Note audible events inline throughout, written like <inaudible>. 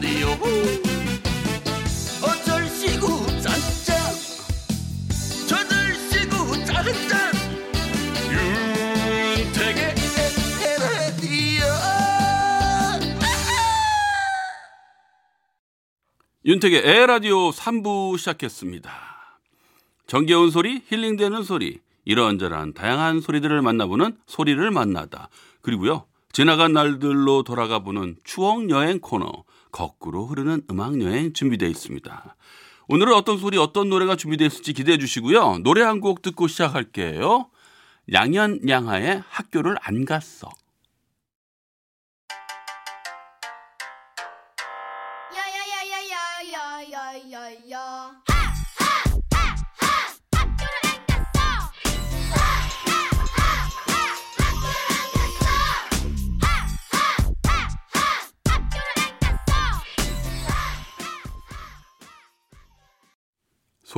라디오 어쩔 시구 짠짠 저들 시구 짠짠 윤택의 에헤라디오 윤택의 에라디오 3부 시작했습니다. 정겨운 소리, 힐링되는 소리, 이런저런 다양한 소리들을 만나보는 소리를 만나다. 그리고요, 지나간 날들로 돌아가 보는 추억 여행 코너, 거꾸로 흐르는 음악 여행 준비되어 있습니다. 오늘은 어떤 소리, 어떤 노래가 준비되어 있을지 기대해 주시고요. 노래 한 곡 듣고 시작할게요. 양현 양하의 학교를 안 갔어. 야야야야야야야야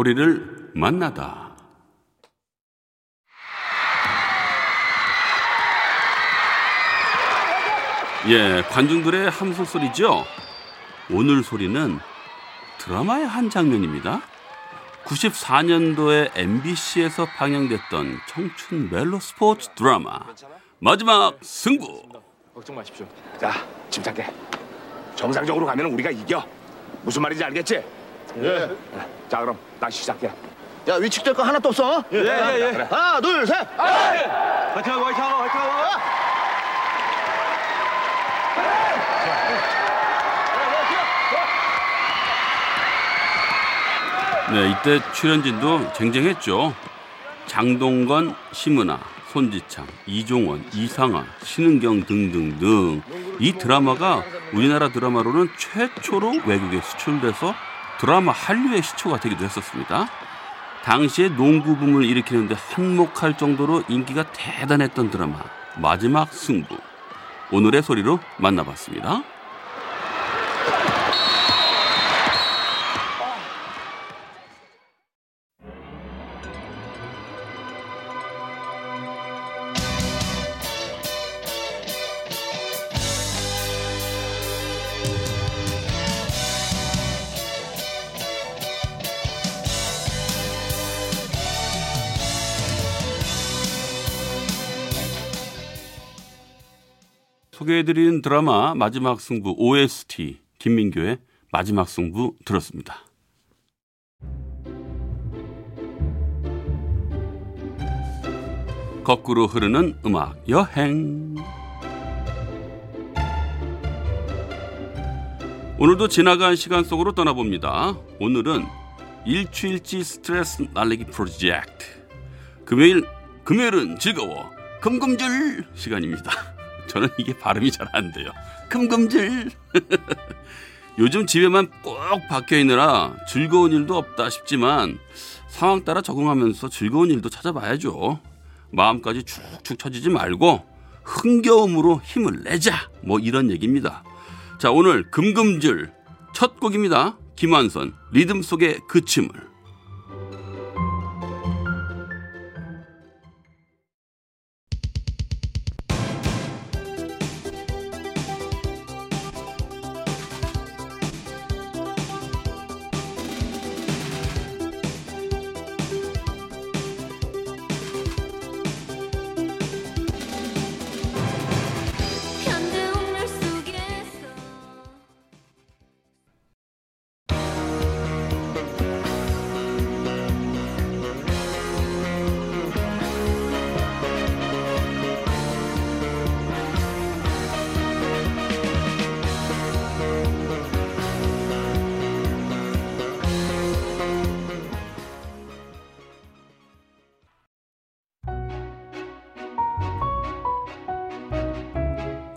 소리를 만나다. 예, 관중들의 함성 소리죠. 오늘 소리는 드라마의 한 장면입니다. 94년도에 MBC에서 방영됐던 청춘 멜로 스포츠 드라마 마지막 승부. 걱정 마십시오. 자, 침착해. 정상적으로 가면 우리가 이겨. 무슨 말인지 알겠지? 예. 자, 그럼 다시 시작해. 야 위축될 거 하나도 없어. 예, 예, 예. 그래. 하나 둘 셋. 화이팅 하고 화이팅 하고 화이팅 하고. 네, 이때 출연진도 쟁쟁했죠. 장동건, 심은하, 손지창, 이종원, 이상아, 신은경 등등등. 이 드라마가 우리나라 드라마로는 최초로 외국에 수출돼서 드라마 한류의 시초가 되기도 했었습니다. 당시에 농구 붐을 일으키는데 한몫할 정도로 인기가 대단했던 드라마 마지막 승부. 오늘의 소리로 만나봤습니다. 소개해드린 드라마 마지막 승부 OST 김민교의 마지막 승부 들었습니다. 거꾸로 흐르는 음악 여행. 오늘도 지나간 시간 속으로 떠나봅니다. 오늘은 일주일치 스트레스 날리기 프로젝트. 금요일, 금요일은 즐거워. 금금줄 시간입니다. 저는 이게 발음이 잘 안 돼요. 금금질. <laughs> 요즘 집에만 꼭 박혀 있느라 즐거운 일도 없다 싶지만 상황 따라 적응하면서 즐거운 일도 찾아봐야죠. 마음까지 축축 처지지 말고 흥겨움으로 힘을 내자. 뭐 이런 얘기입니다. 자, 오늘 금금질 첫 곡입니다. 김완선 리듬 속의 그침을.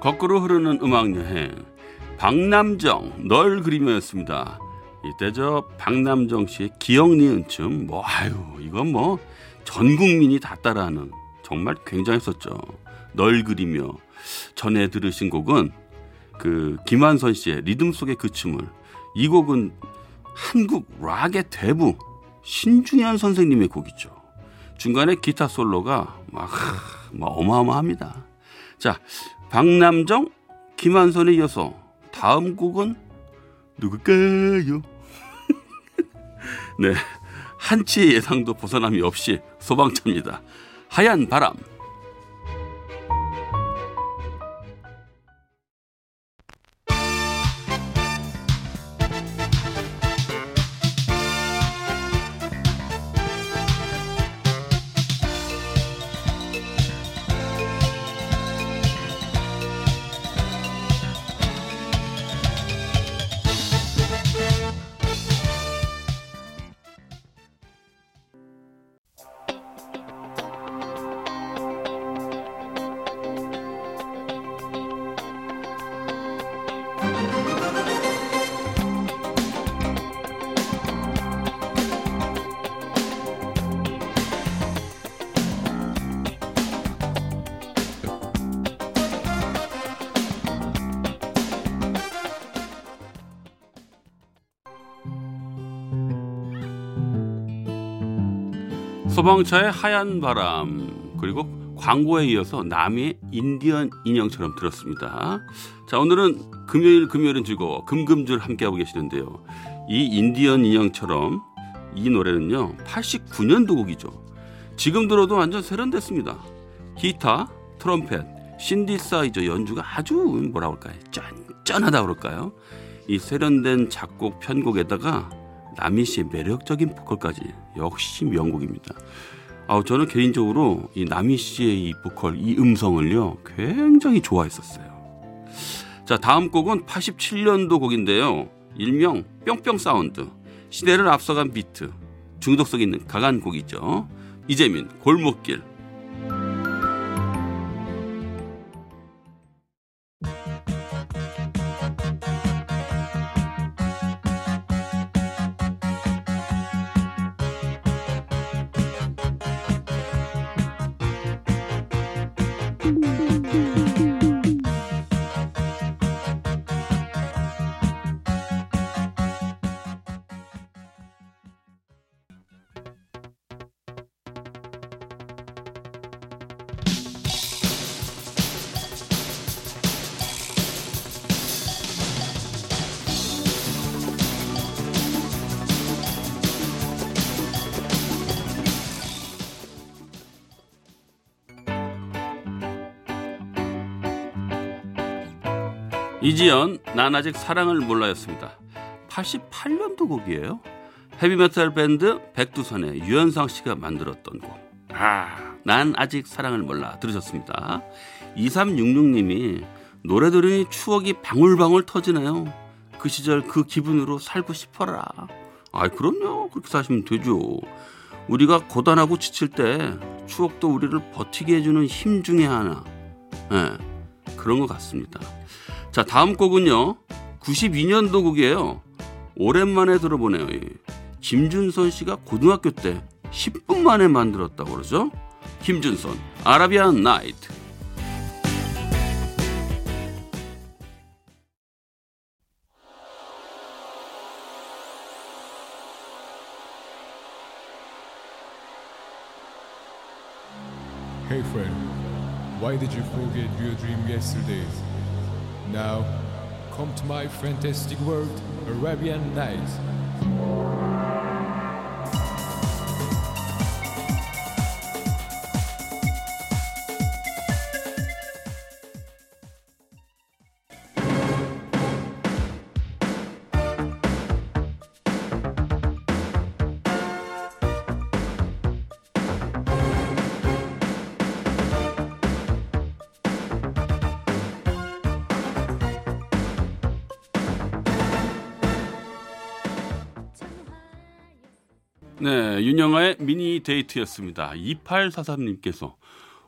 거꾸로 흐르는 음악 여행 박남정 널 그리며였습니다. 이때 저 박남정 씨의 기억 니은 춤 뭐 아유 이건 뭐 전 국민이 다 따라하는 정말 굉장했었죠. 널 그리며 전에 들으신 곡은 그 김한선 씨의 리듬 속의 그 춤을 이 곡은 한국 락의 대부 신중현 선생님의 곡이죠. 중간에 기타 솔로가 막, 막 어마어마합니다. 자, 박남정, 김한선에 이어서 다음 곡은 누굴까요? <laughs> 네, 한치의 예상도 벗어남이 없이 소방차입니다. 하얀 바람. 소방차의 하얀 바람 그리고 광고에 이어서 남의 인디언 인형처럼 들었습니다. 자 오늘은 금요일 금요일은 즐거워 금금줄 함께하고 계시는데요. 이 인디언 인형처럼 이 노래는요 89년도 곡이죠. 지금 들어도 완전 세련됐습니다. 기타, 트럼펫, 신디사이저 연주가 아주 뭐라 그럴까요? 쩐쩐하다 그럴까요? 이 세련된 작곡 편곡에다가 나미 씨의 매력적인 보컬까지 역시 명곡입니다. 아, 저는 개인적으로 이 나미 씨의 이 보컬, 이 음성을요 굉장히 좋아했었어요. 자, 다음 곡은 87년도 곡인데요. 일명 뿅뿅 사운드, 시대를 앞서간 비트, 중독성 있는 강한 곡이죠. 이재민 골목길. 이지연 난 아직 사랑을 몰라였습니다. 88년도 곡이에요. 헤비메탈 밴드 백두산의 유현상 씨가 만들었던 곡. 아, 난 아직 사랑을 몰라 들으셨습니다. 2366님이 노래 들으니 추억이 방울방울 터지네요. 그 시절 그 기분으로 살고 싶어라. 아, 그럼요. 그렇게 사시면 되죠. 우리가 고단하고 지칠 때 추억도 우리를 버티게 해주는 힘 중에 하나. 네, 그런 것 같습니다. 자, 다음 곡은요. 92년도 곡이에요. 오랜만에 들어보네요. 김준선 씨가 고등학교 때 10분 만에 만들었다고 그러죠? 김준선, 아라비안 나이트. Hey friend, why did you forget your dream yesterday? Now, come to my fantastic world, Arabian Nights. 네, 윤영아의 미니 데이트였습니다. 2843님께서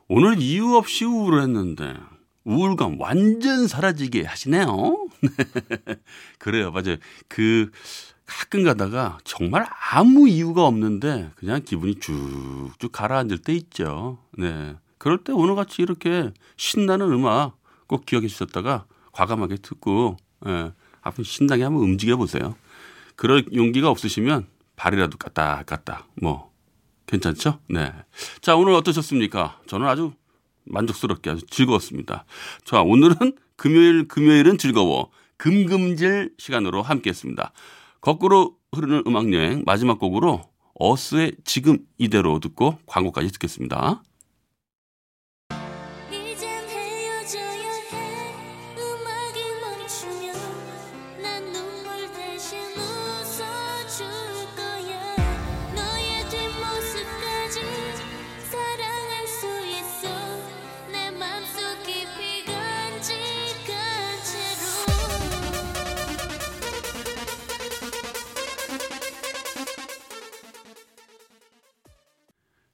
오늘 이유 없이 우울을 했는데 우울감 완전 사라지게 하시네요. <laughs> 그래요, 맞아요. 그 가끔 가다가 정말 아무 이유가 없는데 그냥 기분이 쭉쭉 가라앉을 때 있죠. 네. 그럴 때 오늘같이 이렇게 신나는 음악 꼭 기억해 주셨다가 과감하게 듣고 예, 한번 신나게 한번 움직여 보세요. 그럴 용기가 없으시면 발이라도 까딱 까딱 뭐 괜찮죠? 네. 자, 오늘 어떠셨습니까? 저는 아주 만족스럽게 아주 즐거웠습니다. 자, 오늘은 <laughs> 금요일, 금요일은 즐거워. 금금질 시간으로 함께 했습니다. 거꾸로 흐르는 음악 여행 마지막 곡으로 어스의 지금 이대로 듣고 광고까지 듣겠습니다.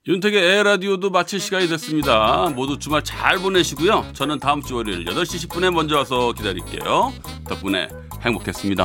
윤택의 에라디오도 마칠 시간이 됐습니다. 모두 주말 잘 보내시고요. 저는 다음 주 월요일 8시 10분에 먼저 와서 기다릴게요. 덕분에 행복했습니다.